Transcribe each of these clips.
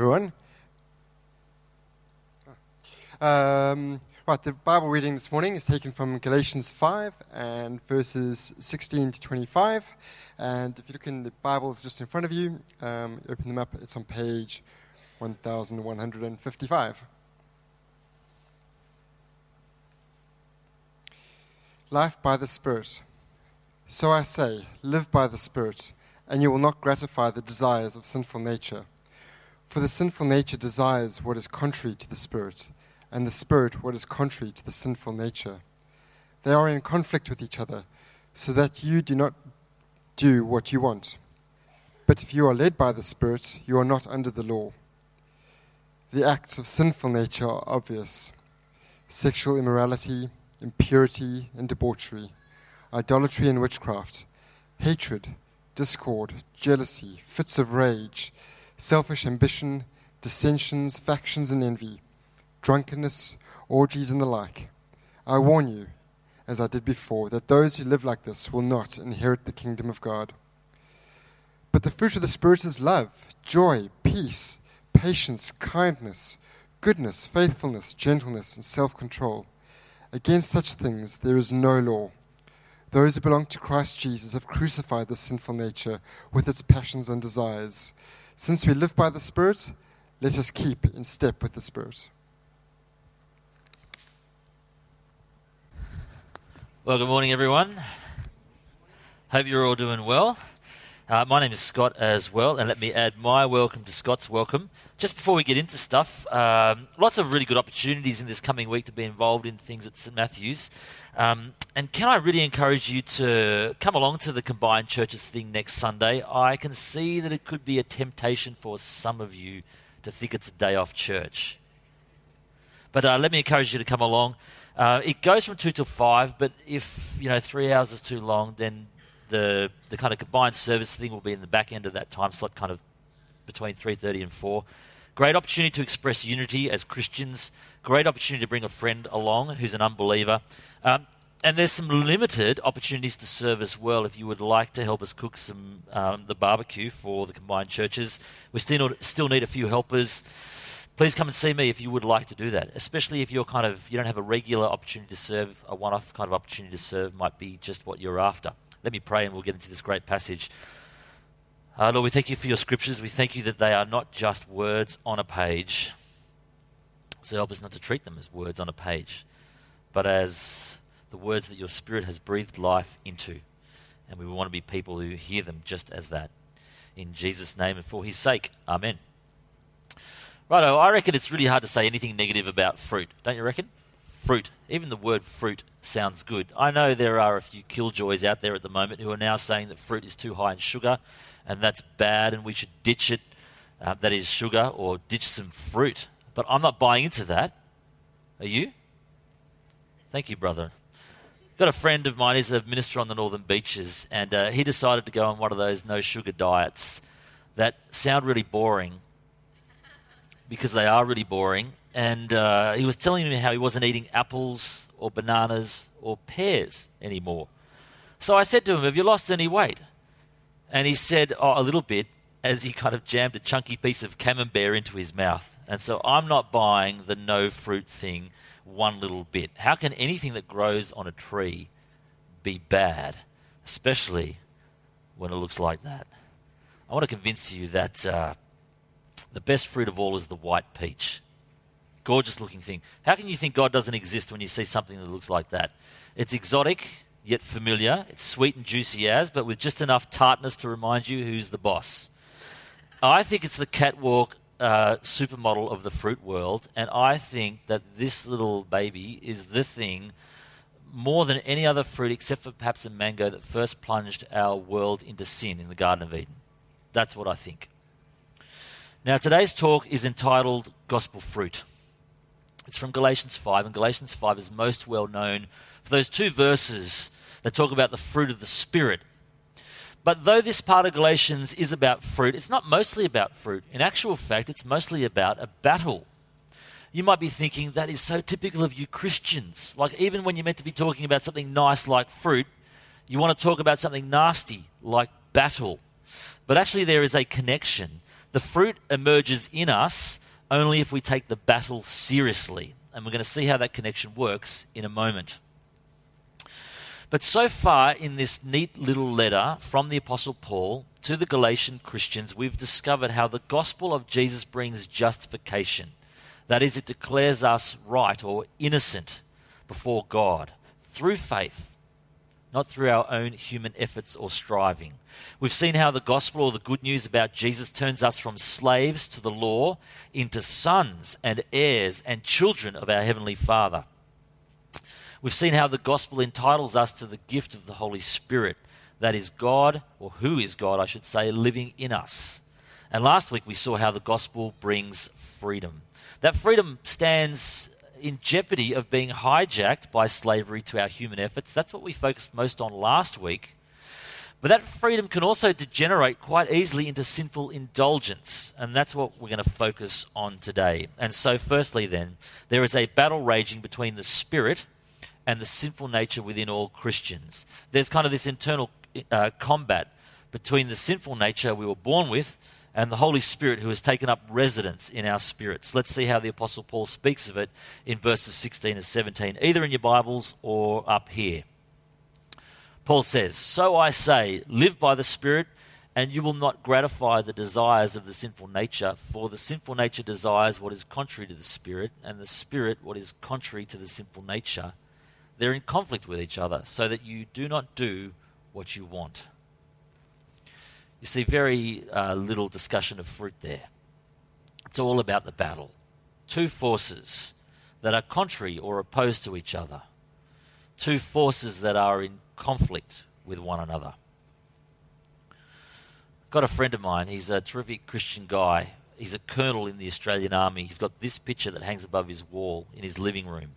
everyone. Um, right, the Bible reading this morning is taken from Galatians 5 and verses 16 to 25. And if you look in the Bibles just in front of you, um, open them up, it's on page 1155. Life by the Spirit. So I say, live by the Spirit, and you will not gratify the desires of sinful nature. For the sinful nature desires what is contrary to the Spirit, and the Spirit what is contrary to the sinful nature. They are in conflict with each other, so that you do not do what you want. But if you are led by the Spirit, you are not under the law. The acts of sinful nature are obvious sexual immorality, impurity and debauchery, idolatry and witchcraft, hatred, discord, jealousy, fits of rage selfish ambition, dissensions, factions, and envy, drunkenness, orgies, and the like. I warn you, as I did before, that those who live like this will not inherit the kingdom of God. But the fruit of the Spirit is love, joy, peace, patience, kindness, goodness, faithfulness, gentleness, and self control. Against such things there is no law. Those who belong to Christ Jesus have crucified the sinful nature with its passions and desires. Since we live by the Spirit, let us keep in step with the Spirit. Well, good morning, everyone. Hope you're all doing well. Uh, my name is Scott as well, and let me add my welcome to Scott's welcome. Just before we get into stuff, um, lots of really good opportunities in this coming week to be involved in things at St Matthew's. Um, and can I really encourage you to come along to the combined churches thing next Sunday? I can see that it could be a temptation for some of you to think it's a day off church. But uh, let me encourage you to come along. Uh, it goes from two till five, but if you know three hours is too long, then the the kind of combined service thing will be in the back end of that time slot, kind of between three thirty and four. Great opportunity to express unity as Christians. Great opportunity to bring a friend along who's an unbeliever. Um, and there's some limited opportunities to serve as well. If you would like to help us cook some um, the barbecue for the combined churches, we still still need a few helpers. Please come and see me if you would like to do that. Especially if you're kind of you don't have a regular opportunity to serve, a one-off kind of opportunity to serve might be just what you're after. Let me pray, and we'll get into this great passage. Uh, Lord, we thank you for your scriptures. We thank you that they are not just words on a page. So help us not to treat them as words on a page, but as the words that your Spirit has breathed life into. And we want to be people who hear them just as that. In Jesus' name and for his sake. Amen. Righto, I reckon it's really hard to say anything negative about fruit, don't you reckon? Fruit. Even the word fruit sounds good. I know there are a few killjoys out there at the moment who are now saying that fruit is too high in sugar and that's bad and we should ditch it, uh, that is sugar, or ditch some fruit. But I'm not buying into that. Are you? Thank you, brother got a friend of mine, he's a minister on the northern beaches, and uh, he decided to go on one of those no sugar diets that sound really boring because they are really boring. And uh, he was telling me how he wasn't eating apples or bananas or pears anymore. So I said to him, Have you lost any weight? And he said, Oh, a little bit, as he kind of jammed a chunky piece of camembert into his mouth. And so I'm not buying the no fruit thing one little bit. How can anything that grows on a tree be bad, especially when it looks like that? I want to convince you that uh, the best fruit of all is the white peach. Gorgeous looking thing. How can you think God doesn't exist when you see something that looks like that? It's exotic, yet familiar. It's sweet and juicy as, but with just enough tartness to remind you who's the boss. I think it's the catwalk uh, supermodel of the fruit world, and I think that this little baby is the thing more than any other fruit, except for perhaps a mango, that first plunged our world into sin in the Garden of Eden. That's what I think. Now, today's talk is entitled Gospel Fruit. It's from Galatians 5, and Galatians 5 is most well known for those two verses that talk about the fruit of the Spirit but though this part of Galatians is about fruit, it's not mostly about fruit. In actual fact, it's mostly about a battle. You might be thinking that is so typical of you Christians. Like, even when you're meant to be talking about something nice like fruit, you want to talk about something nasty like battle. But actually, there is a connection The fruit emerges in us only if we take the battle seriously. And we're going to see how that connection works in a moment. But so far in this neat little letter from the Apostle Paul to the Galatian Christians, we've discovered how the gospel of Jesus brings justification. That is, it declares us right or innocent before God through faith, not through our own human efforts or striving. We've seen how the gospel or the good news about Jesus turns us from slaves to the law into sons and heirs and children of our Heavenly Father. We've seen how the gospel entitles us to the gift of the Holy Spirit. That is God, or who is God, I should say, living in us. And last week we saw how the gospel brings freedom. That freedom stands in jeopardy of being hijacked by slavery to our human efforts. That's what we focused most on last week. But that freedom can also degenerate quite easily into sinful indulgence, and that's what we're going to focus on today. And so, firstly, then, there is a battle raging between the spirit and the sinful nature within all Christians. There's kind of this internal uh, combat between the sinful nature we were born with and the Holy Spirit who has taken up residence in our spirits. Let's see how the Apostle Paul speaks of it in verses 16 and 17, either in your Bibles or up here. Paul says, So I say, live by the Spirit, and you will not gratify the desires of the sinful nature, for the sinful nature desires what is contrary to the Spirit, and the Spirit what is contrary to the sinful nature. They're in conflict with each other, so that you do not do what you want. You see, very uh, little discussion of fruit there. It's all about the battle. Two forces that are contrary or opposed to each other. Two forces that are in conflict with one another. Got a friend of mine, he's a terrific Christian guy. He's a colonel in the Australian Army. He's got this picture that hangs above his wall in his living room.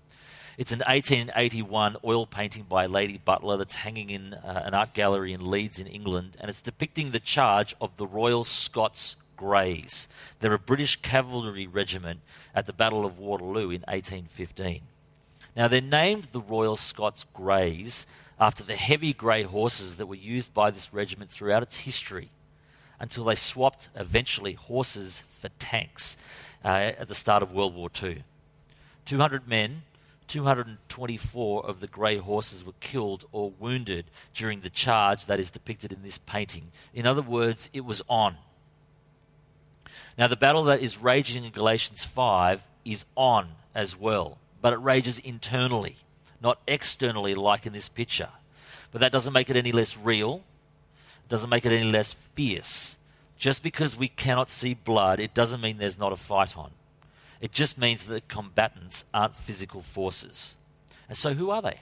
It's an 1881 oil painting by Lady Butler that's hanging in uh, an art gallery in Leeds, in England, and it's depicting the charge of the Royal Scots Greys. They're a British cavalry regiment at the Battle of Waterloo in 1815. Now, they're named the Royal Scots Greys after the heavy grey horses that were used by this regiment throughout its history until they swapped eventually horses for tanks uh, at the start of World War II. 200 men, 224 of the grey horses were killed or wounded during the charge that is depicted in this painting. In other words, it was on. Now, the battle that is raging in Galatians 5 is on as well, but it rages internally not externally like in this picture. But that doesn't make it any less real, doesn't make it any less fierce. Just because we cannot see blood, it doesn't mean there's not a fight on. It just means that combatants aren't physical forces. And so, who are they?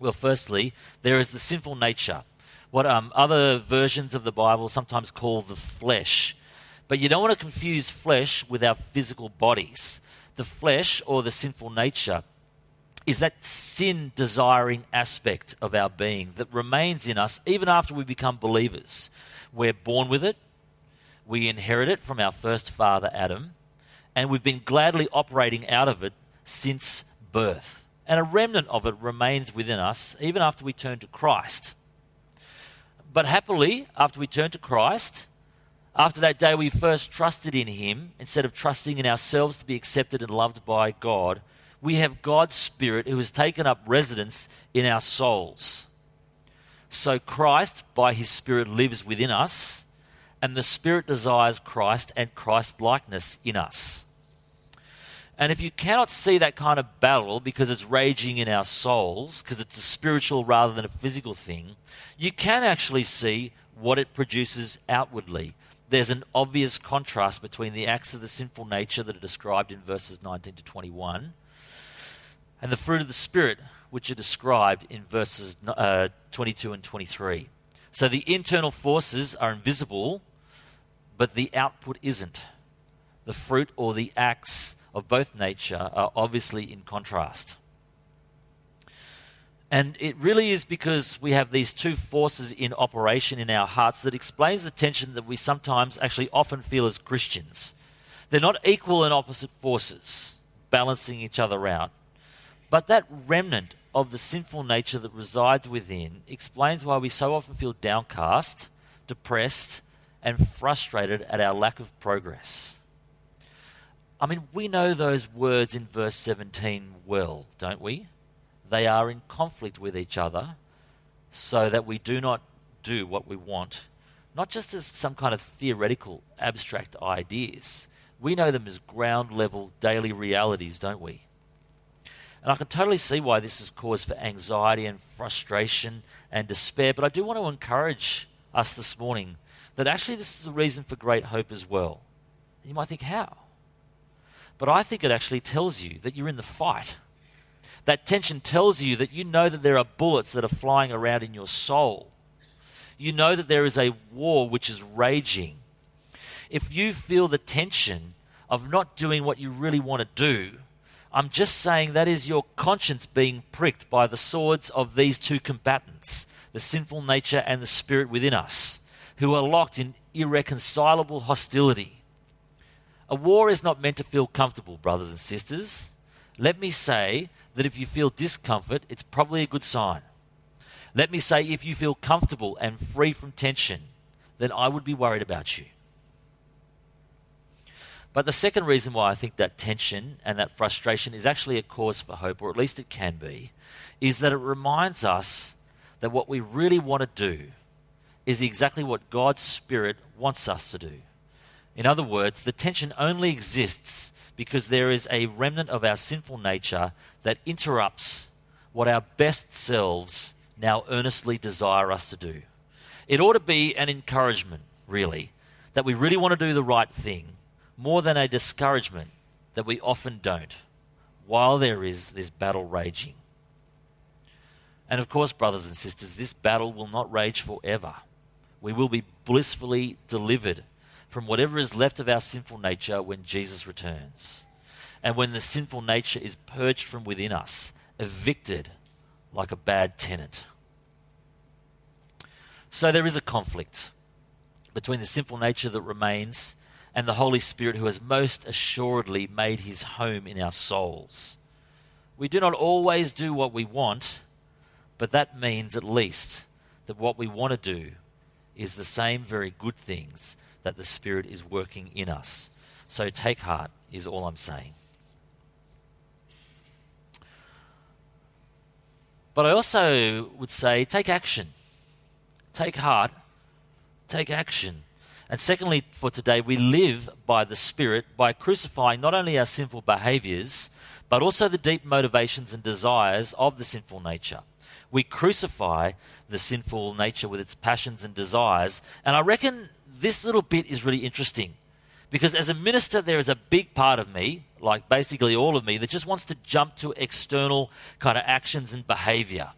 Well, firstly, there is the sinful nature, what um, other versions of the Bible sometimes call the flesh. But you don't want to confuse flesh with our physical bodies. The flesh or the sinful nature is that sin desiring aspect of our being that remains in us even after we become believers. We're born with it, we inherit it from our first father, Adam, and we've been gladly operating out of it since birth. And a remnant of it remains within us even after we turn to Christ. But happily, after we turn to Christ, after that day we first trusted in Him, instead of trusting in ourselves to be accepted and loved by God, we have God's Spirit who has taken up residence in our souls. So Christ, by his Spirit, lives within us, and the Spirit desires Christ and Christ likeness in us. And if you cannot see that kind of battle because it's raging in our souls, because it's a spiritual rather than a physical thing, you can actually see what it produces outwardly. There's an obvious contrast between the acts of the sinful nature that are described in verses 19 to 21 and the fruit of the Spirit, which are described in verses uh, 22 and 23. So the internal forces are invisible, but the output isn't. The fruit or the acts of both nature are obviously in contrast. And it really is because we have these two forces in operation in our hearts that explains the tension that we sometimes actually often feel as Christians. They're not equal and opposite forces, balancing each other out. But that remnant of the sinful nature that resides within explains why we so often feel downcast, depressed, and frustrated at our lack of progress. I mean, we know those words in verse 17 well, don't we? They are in conflict with each other so that we do not do what we want, not just as some kind of theoretical, abstract ideas. We know them as ground level daily realities, don't we? And I can totally see why this is cause for anxiety and frustration and despair, but I do want to encourage us this morning that actually this is a reason for great hope as well. You might think, how? But I think it actually tells you that you're in the fight. That tension tells you that you know that there are bullets that are flying around in your soul. You know that there is a war which is raging. If you feel the tension of not doing what you really want to do, I'm just saying that is your conscience being pricked by the swords of these two combatants, the sinful nature and the spirit within us, who are locked in irreconcilable hostility. A war is not meant to feel comfortable, brothers and sisters. Let me say that if you feel discomfort, it's probably a good sign. Let me say if you feel comfortable and free from tension, then I would be worried about you. But the second reason why I think that tension and that frustration is actually a cause for hope, or at least it can be, is that it reminds us that what we really want to do is exactly what God's Spirit wants us to do. In other words, the tension only exists because there is a remnant of our sinful nature that interrupts what our best selves now earnestly desire us to do. It ought to be an encouragement, really, that we really want to do the right thing more than a discouragement that we often don't, while there is this battle raging. And of course, brothers and sisters, this battle will not rage forever. We will be blissfully delivered from whatever is left of our sinful nature when Jesus returns. And when the sinful nature is purged from within us, evicted like a bad tenant. So there is a conflict between the sinful nature that remains and the Holy Spirit who has most assuredly made his home in our souls. We do not always do what we want, but that means at least that what we want to do is the same very good things that the Spirit is working in us. So take heart, is all I'm saying. But I also would say take action. Take heart, take action. And secondly, for today, we live by the Spirit by crucifying not only our sinful behaviors, but also the deep motivations and desires of the sinful nature. We crucify the sinful nature with its passions and desires. And I reckon this little bit is really interesting because as a minister, there is a big part of me, like basically all of me, that just wants to jump to external kind of actions and behavior.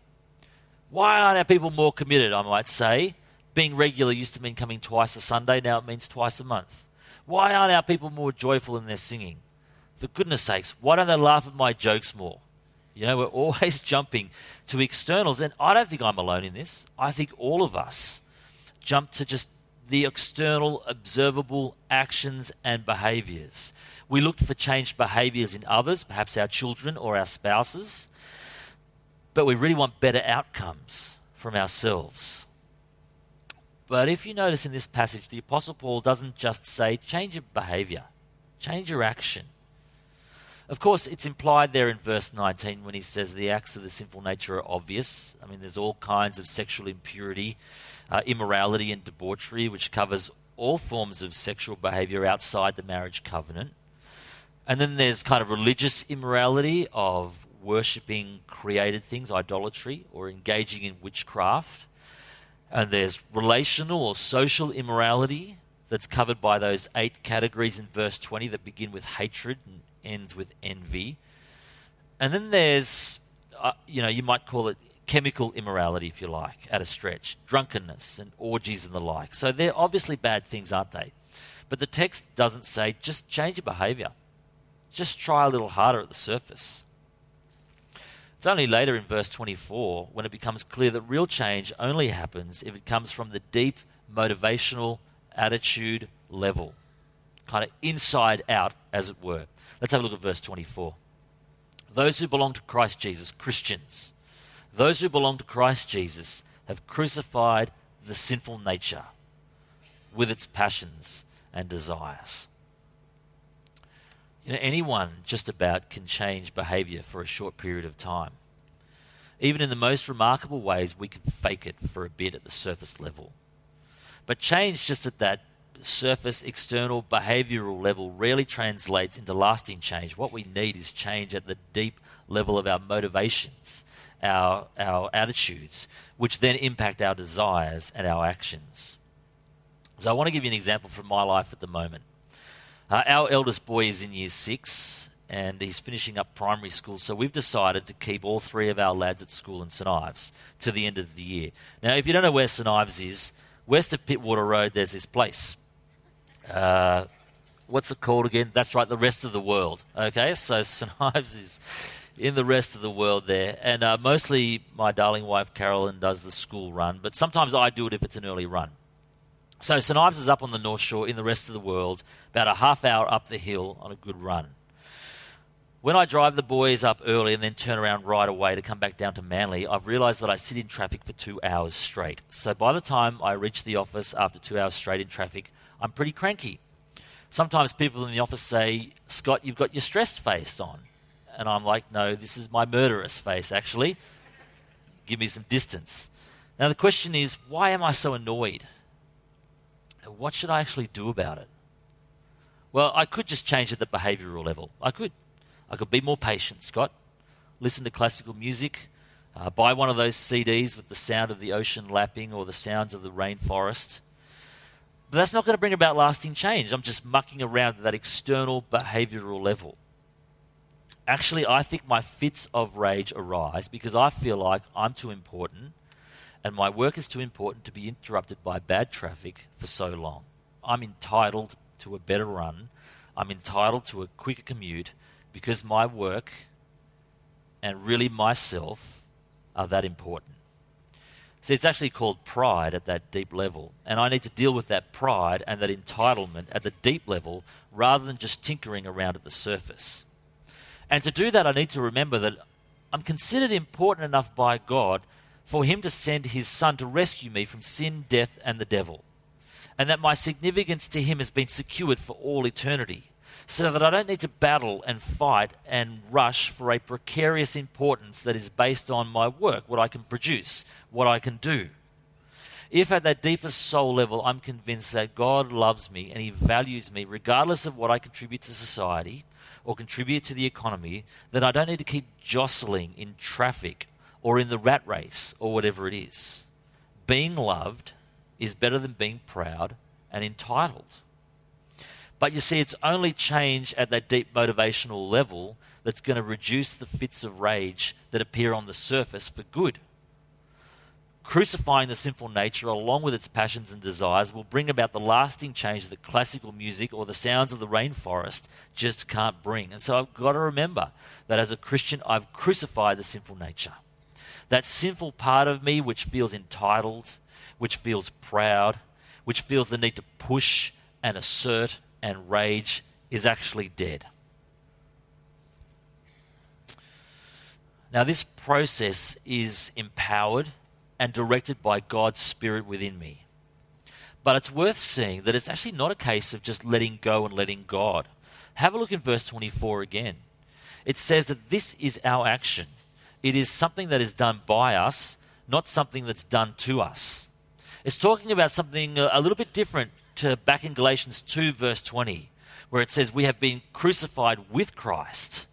Why aren't our people more committed, I might say? Being regular used to mean coming twice a Sunday, now it means twice a month. Why aren't our people more joyful in their singing? For goodness sakes, why don't they laugh at my jokes more? You know, we're always jumping to externals, and I don't think I'm alone in this. I think all of us jump to just the external, observable actions and behaviors. We looked for changed behaviors in others, perhaps our children or our spouses, but we really want better outcomes from ourselves. But if you notice in this passage, the Apostle Paul doesn't just say, change your behavior, change your action. Of course, it's implied there in verse 19 when he says the acts of the sinful nature are obvious. I mean, there's all kinds of sexual impurity, uh, immorality, and debauchery, which covers all forms of sexual behavior outside the marriage covenant. And then there's kind of religious immorality of worshipping created things, idolatry, or engaging in witchcraft. And there's relational or social immorality that's covered by those eight categories in verse 20 that begin with hatred and ends with envy. And then there's, uh, you know, you might call it chemical immorality, if you like, at a stretch, drunkenness and orgies and the like. So they're obviously bad things, aren't they? But the text doesn't say just change your behavior. Just try a little harder at the surface. It's only later in verse 24 when it becomes clear that real change only happens if it comes from the deep motivational attitude level, kind of inside out, as it were. Let's have a look at verse 24. Those who belong to Christ Jesus, Christians, those who belong to Christ Jesus have crucified the sinful nature with its passions and desires. You know, anyone just about can change behavior for a short period of time. Even in the most remarkable ways, we can fake it for a bit at the surface level. But change just at that surface, external, behavioral level rarely translates into lasting change. What we need is change at the deep level of our motivations, our, our attitudes, which then impact our desires and our actions. So I want to give you an example from my life at the moment. Uh, our eldest boy is in year six and he's finishing up primary school, so we've decided to keep all three of our lads at school in St Ives to the end of the year. Now, if you don't know where St Ives is, west of Pittwater Road, there's this place. Uh, what's it called again? That's right, the rest of the world. Okay, so St Ives is in the rest of the world there, and uh, mostly my darling wife Carolyn does the school run, but sometimes I do it if it's an early run. So St Ives is up on the North Shore in the rest of the world, about a half hour up the hill on a good run. When I drive the boys up early and then turn around right away to come back down to Manly, I've realised that I sit in traffic for two hours straight. So by the time I reach the office after two hours straight in traffic, I'm pretty cranky. Sometimes people in the office say, Scott, you've got your stressed face on. And I'm like, no, this is my murderous face, actually. Give me some distance. Now, the question is, why am I so annoyed? And what should I actually do about it? Well, I could just change at the behavioral level. I could. I could be more patient, Scott. Listen to classical music. Uh, buy one of those CDs with the sound of the ocean lapping or the sounds of the rainforest. But that's not going to bring about lasting change. I'm just mucking around at that external behavioral level. Actually, I think my fits of rage arise because I feel like I'm too important and my work is too important to be interrupted by bad traffic for so long. I'm entitled to a better run. I'm entitled to a quicker commute because my work and really myself are that important. See, it's actually called pride at that deep level. And I need to deal with that pride and that entitlement at the deep level rather than just tinkering around at the surface. And to do that, I need to remember that I'm considered important enough by God for him to send his son to rescue me from sin, death, and the devil. And that my significance to him has been secured for all eternity. So that I don't need to battle and fight and rush for a precarious importance that is based on my work, what I can produce, what I can do. If at that deepest soul level I'm convinced that God loves me and He values me, regardless of what I contribute to society or contribute to the economy, then I don't need to keep jostling in traffic or in the rat race or whatever it is. Being loved is better than being proud and entitled. But you see, it's only change at that deep motivational level that's going to reduce the fits of rage that appear on the surface for good. Crucifying the sinful nature along with its passions and desires will bring about the lasting change that classical music or the sounds of the rainforest just can't bring. And so I've got to remember that as a Christian, I've crucified the sinful nature. That sinful part of me which feels entitled, which feels proud, which feels the need to push and assert and rage is actually dead. Now, this process is empowered and directed by God's Spirit within me. But it's worth seeing that it's actually not a case of just letting go and letting God. Have a look in verse 24 again. It says that this is our action. It is something that is done by us, not something that's done to us. It's talking about something uh, a little bit different to back in Galatians 2, verse 20, where it says, We have been crucified with Christ,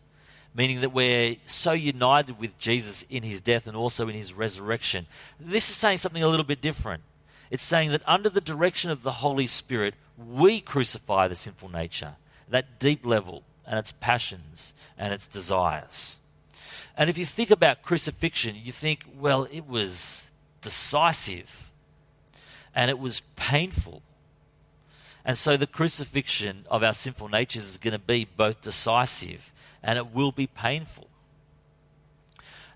meaning that we're so united with Jesus in his death and also in his resurrection. This is saying something a little bit different. It's saying that under the direction of the Holy Spirit, we crucify the sinful nature, that deep level, and its passions and its desires. And if you think about crucifixion, you think, well, it was decisive and it was painful. And so the crucifixion of our sinful natures is going to be both decisive and it will be painful.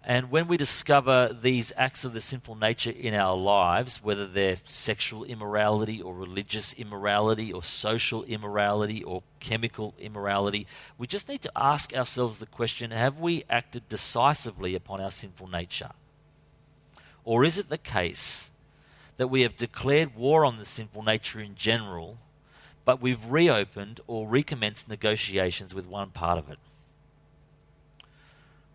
And when we discover these acts of the sinful nature in our lives, whether they're sexual immorality or religious immorality or social immorality or chemical immorality, we just need to ask ourselves the question have we acted decisively upon our sinful nature? Or is it the case that we have declared war on the sinful nature in general, but we've reopened or recommenced negotiations with one part of it?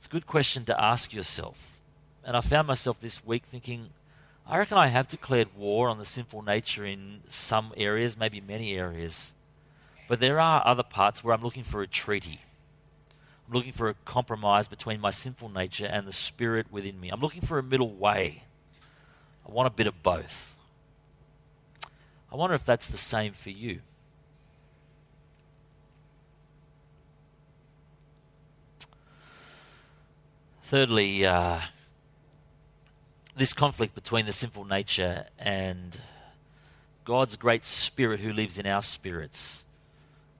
It's a good question to ask yourself. And I found myself this week thinking, I reckon I have declared war on the sinful nature in some areas, maybe many areas. But there are other parts where I'm looking for a treaty. I'm looking for a compromise between my sinful nature and the spirit within me. I'm looking for a middle way. I want a bit of both. I wonder if that's the same for you. Thirdly, uh, this conflict between the sinful nature and God's great spirit who lives in our spirits.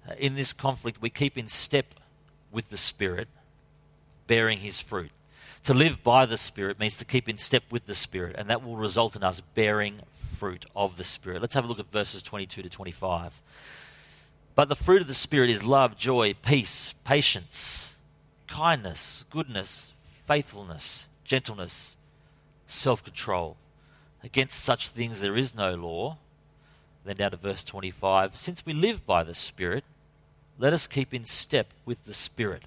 Uh, in this conflict, we keep in step with the spirit, bearing his fruit. To live by the Spirit means to keep in step with the Spirit, and that will result in us bearing fruit of the Spirit. Let's have a look at verses 22 to 25. But the fruit of the Spirit is love, joy, peace, patience, kindness, goodness, faithfulness, gentleness, self control. Against such things there is no law. Then down to verse 25. Since we live by the Spirit, let us keep in step with the Spirit.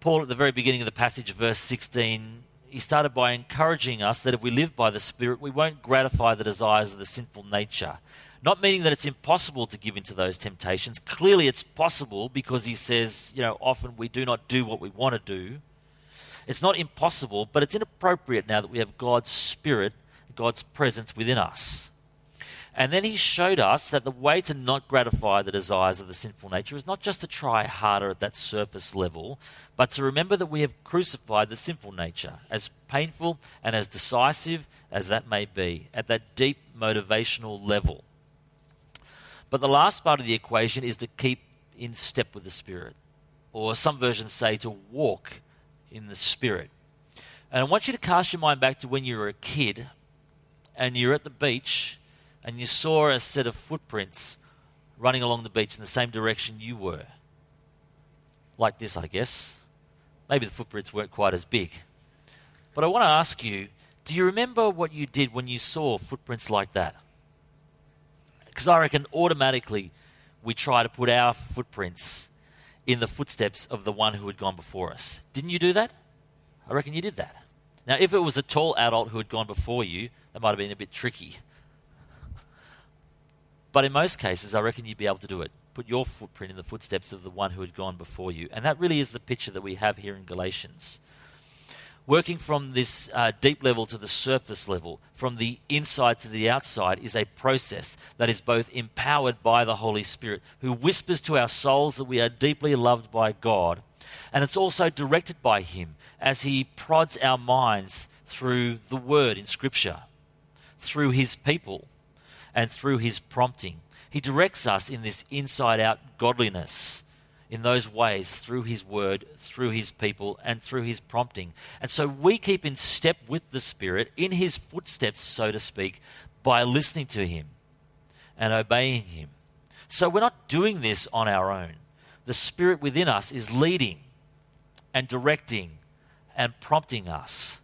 Paul, at the very beginning of the passage, verse 16, he started by encouraging us that if we live by the Spirit, we won't gratify the desires of the sinful nature. Not meaning that it's impossible to give into those temptations. Clearly, it's possible because he says, you know, often we do not do what we want to do. It's not impossible, but it's inappropriate now that we have God's Spirit, God's presence within us. And then he showed us that the way to not gratify the desires of the sinful nature is not just to try harder at that surface level, but to remember that we have crucified the sinful nature, as painful and as decisive as that may be, at that deep motivational level. But the last part of the equation is to keep in step with the Spirit, or some versions say to walk in the Spirit. And I want you to cast your mind back to when you were a kid and you're at the beach and you saw a set of footprints running along the beach in the same direction you were. Like this, I guess. Maybe the footprints weren't quite as big. But I want to ask you do you remember what you did when you saw footprints like that? Because I reckon automatically we try to put our footprints in the footsteps of the one who had gone before us. Didn't you do that? I reckon you did that. Now, if it was a tall adult who had gone before you, that might have been a bit tricky. But in most cases, I reckon you'd be able to do it. Put your footprint in the footsteps of the one who had gone before you. And that really is the picture that we have here in Galatians working from this uh, deep level to the surface level, from the inside to the outside, is a process that is both empowered by the Holy Spirit, who whispers to our souls that we are deeply loved by God, and it's also directed by Him as He prods our minds through the Word in Scripture, through His people, and through His prompting. He directs us in this inside out godliness in those ways through His Word, through His people, and through His prompting. And so we keep in step with the Spirit, in His footsteps, so to speak, by listening to Him and obeying Him. So we're not doing this on our own. The Spirit within us is leading and directing and prompting us.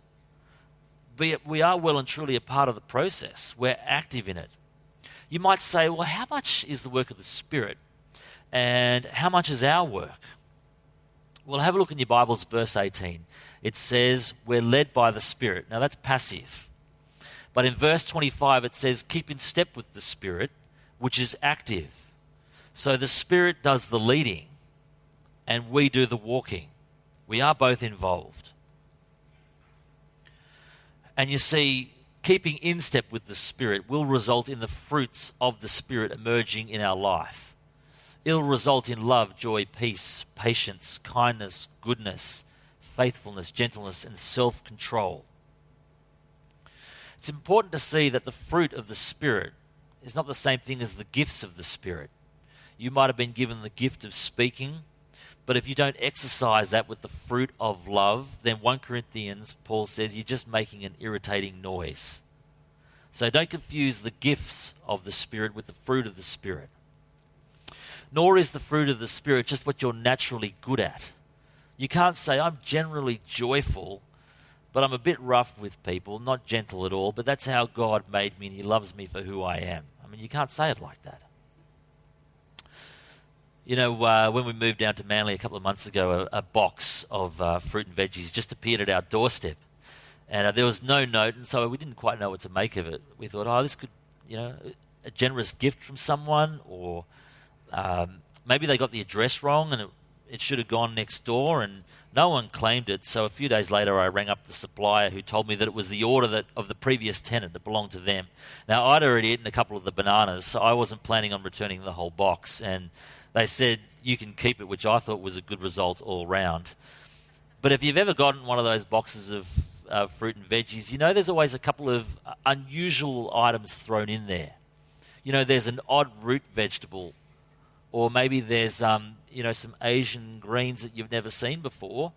We are well and truly a part of the process, we're active in it. You might say, well, how much is the work of the Spirit? And how much is our work? Well, have a look in your Bibles, verse 18. It says, We're led by the Spirit. Now, that's passive. But in verse 25, it says, Keep in step with the Spirit, which is active. So the Spirit does the leading, and we do the walking. We are both involved. And you see, keeping in step with the Spirit will result in the fruits of the Spirit emerging in our life it'll result in love, joy, peace, patience, kindness, goodness, faithfulness, gentleness, and self control. It's important to see that the fruit of the Spirit is not the same thing as the gifts of the Spirit. You might have been given the gift of speaking, but if you don't exercise that with the fruit of love, then 1 Corinthians, Paul says, you're just making an irritating noise. So don't confuse the gifts of the Spirit with the fruit of the Spirit nor is the fruit of the Spirit just what you're naturally good at. You can't say, I'm generally joyful, but I'm a bit rough with people, not gentle at all, but that's how God made me and He loves me for who I am. I mean, you can't say it like that. You know, uh, when we moved down to Manly a couple of months ago, a, a box of uh, fruit and veggies just appeared at our doorstep. And uh, there was no note, and so we didn't quite know what to make of it. We thought, oh, this could, you know, a generous gift from someone, or um, maybe they got the address wrong and it, it should have gone next door, and no one claimed it. So a few days later, I rang up the supplier who told me that it was the order that, of the previous tenant that belonged to them. Now, I'd already eaten a couple of the bananas, so I wasn't planning on returning the whole box. And they said you can keep it, which I thought was a good result all round. But if you've ever gotten one of those boxes of uh, fruit and veggies, you know there's always a couple of unusual items thrown in there. You know, there's an odd root vegetable, or maybe there's um, you know some Asian greens that you've never seen before,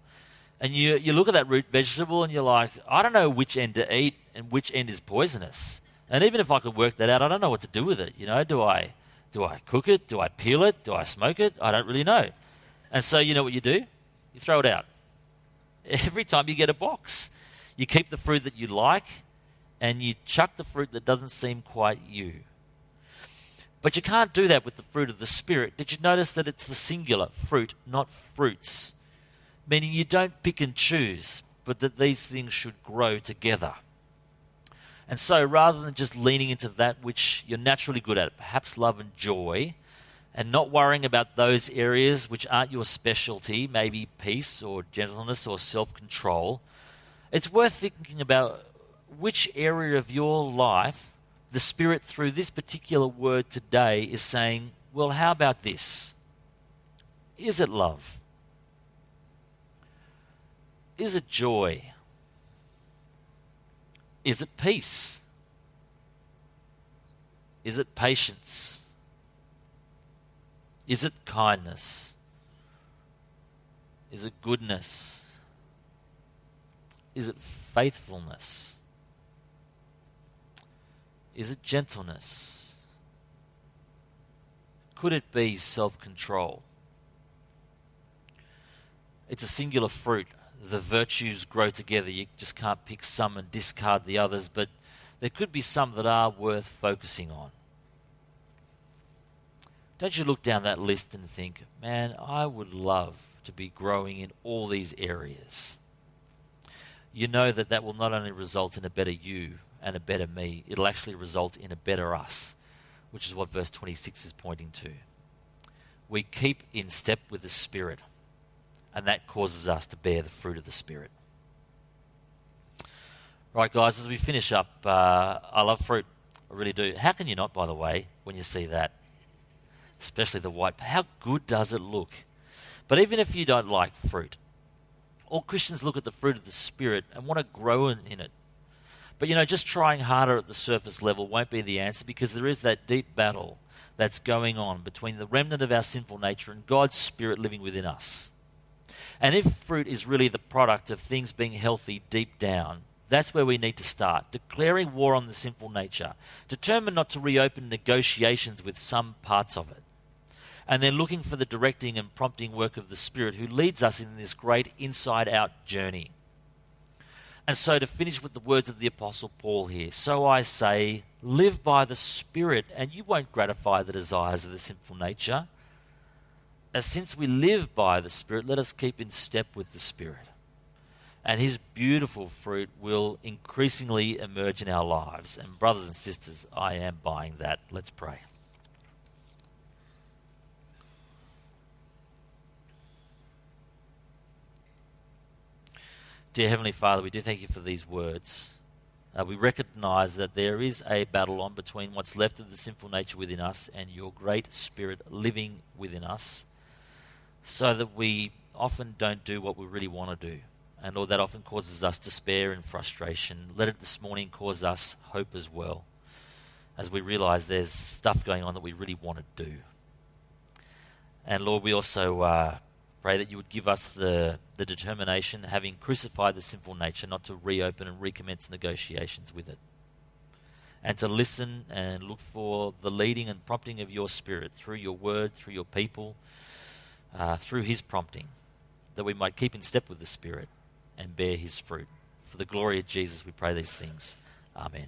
and you you look at that root vegetable and you're like, I don't know which end to eat and which end is poisonous. And even if I could work that out, I don't know what to do with it. You know, do I do I cook it? Do I peel it? Do I smoke it? I don't really know. And so, you know what you do? You throw it out. Every time you get a box, you keep the fruit that you like and you chuck the fruit that doesn't seem quite you. But you can't do that with the fruit of the Spirit. Did you notice that it's the singular fruit, not fruits? Meaning you don't pick and choose, but that these things should grow together. And so rather than just leaning into that which you're naturally good at, perhaps love and joy, and not worrying about those areas which aren't your specialty, maybe peace or gentleness or self control, it's worth thinking about which area of your life the Spirit, through this particular word today, is saying, Well, how about this? Is it love? Is it joy? Is it peace? Is it patience? Is it kindness? Is it goodness? Is it faithfulness? Is it gentleness? Could it be self control? It's a singular fruit the virtues grow together. You just can't pick some and discard the others, but there could be some that are worth focusing on. Don't you look down that list and think, man, I would love to be growing in all these areas. You know that that will not only result in a better you and a better me, it'll actually result in a better us, which is what verse 26 is pointing to. We keep in step with the Spirit and that causes us to bear the fruit of the Spirit. Right, guys, as we finish up, uh, I love fruit. I really do. How can you not, by the way, when you see that? Especially the white. How good does it look? But even if you don't like fruit, all Christians look at the fruit of the Spirit and want to grow in, in it. But you know, just trying harder at the surface level won't be the answer because there is that deep battle that's going on between the remnant of our sinful nature and God's Spirit living within us. And if fruit is really the product of things being healthy deep down, that's where we need to start. Declaring war on the sinful nature. Determined not to reopen negotiations with some parts of it. And then looking for the directing and prompting work of the Spirit who leads us in this great inside out journey. And so to finish with the words of the Apostle Paul here So I say, live by the Spirit, and you won't gratify the desires of the sinful nature as since we live by the Spirit, let us keep in step with the Spirit. And His beautiful fruit will increasingly emerge in our lives. And, brothers and sisters, I am buying that. Let's pray. Dear Heavenly Father, we do thank you for these words. Uh, we recognize that there is a battle on between what's left of the sinful nature within us and your great spirit living within us so that we often don't do what we really want to do. And Lord, that often causes us despair and frustration. Let it this morning cause us hope as well, as we realize there's stuff going on that we really want to do. And Lord, we also uh, pray that you would give us the, the determination, having crucified the sinful nature, not to reopen and recommence negotiations with it. And to listen and look for the leading and prompting of your Spirit through your word, through your people, uh, through his prompting, that we might keep in step with the Spirit and bear his fruit For the glory of Jesus, we pray these things. Amen.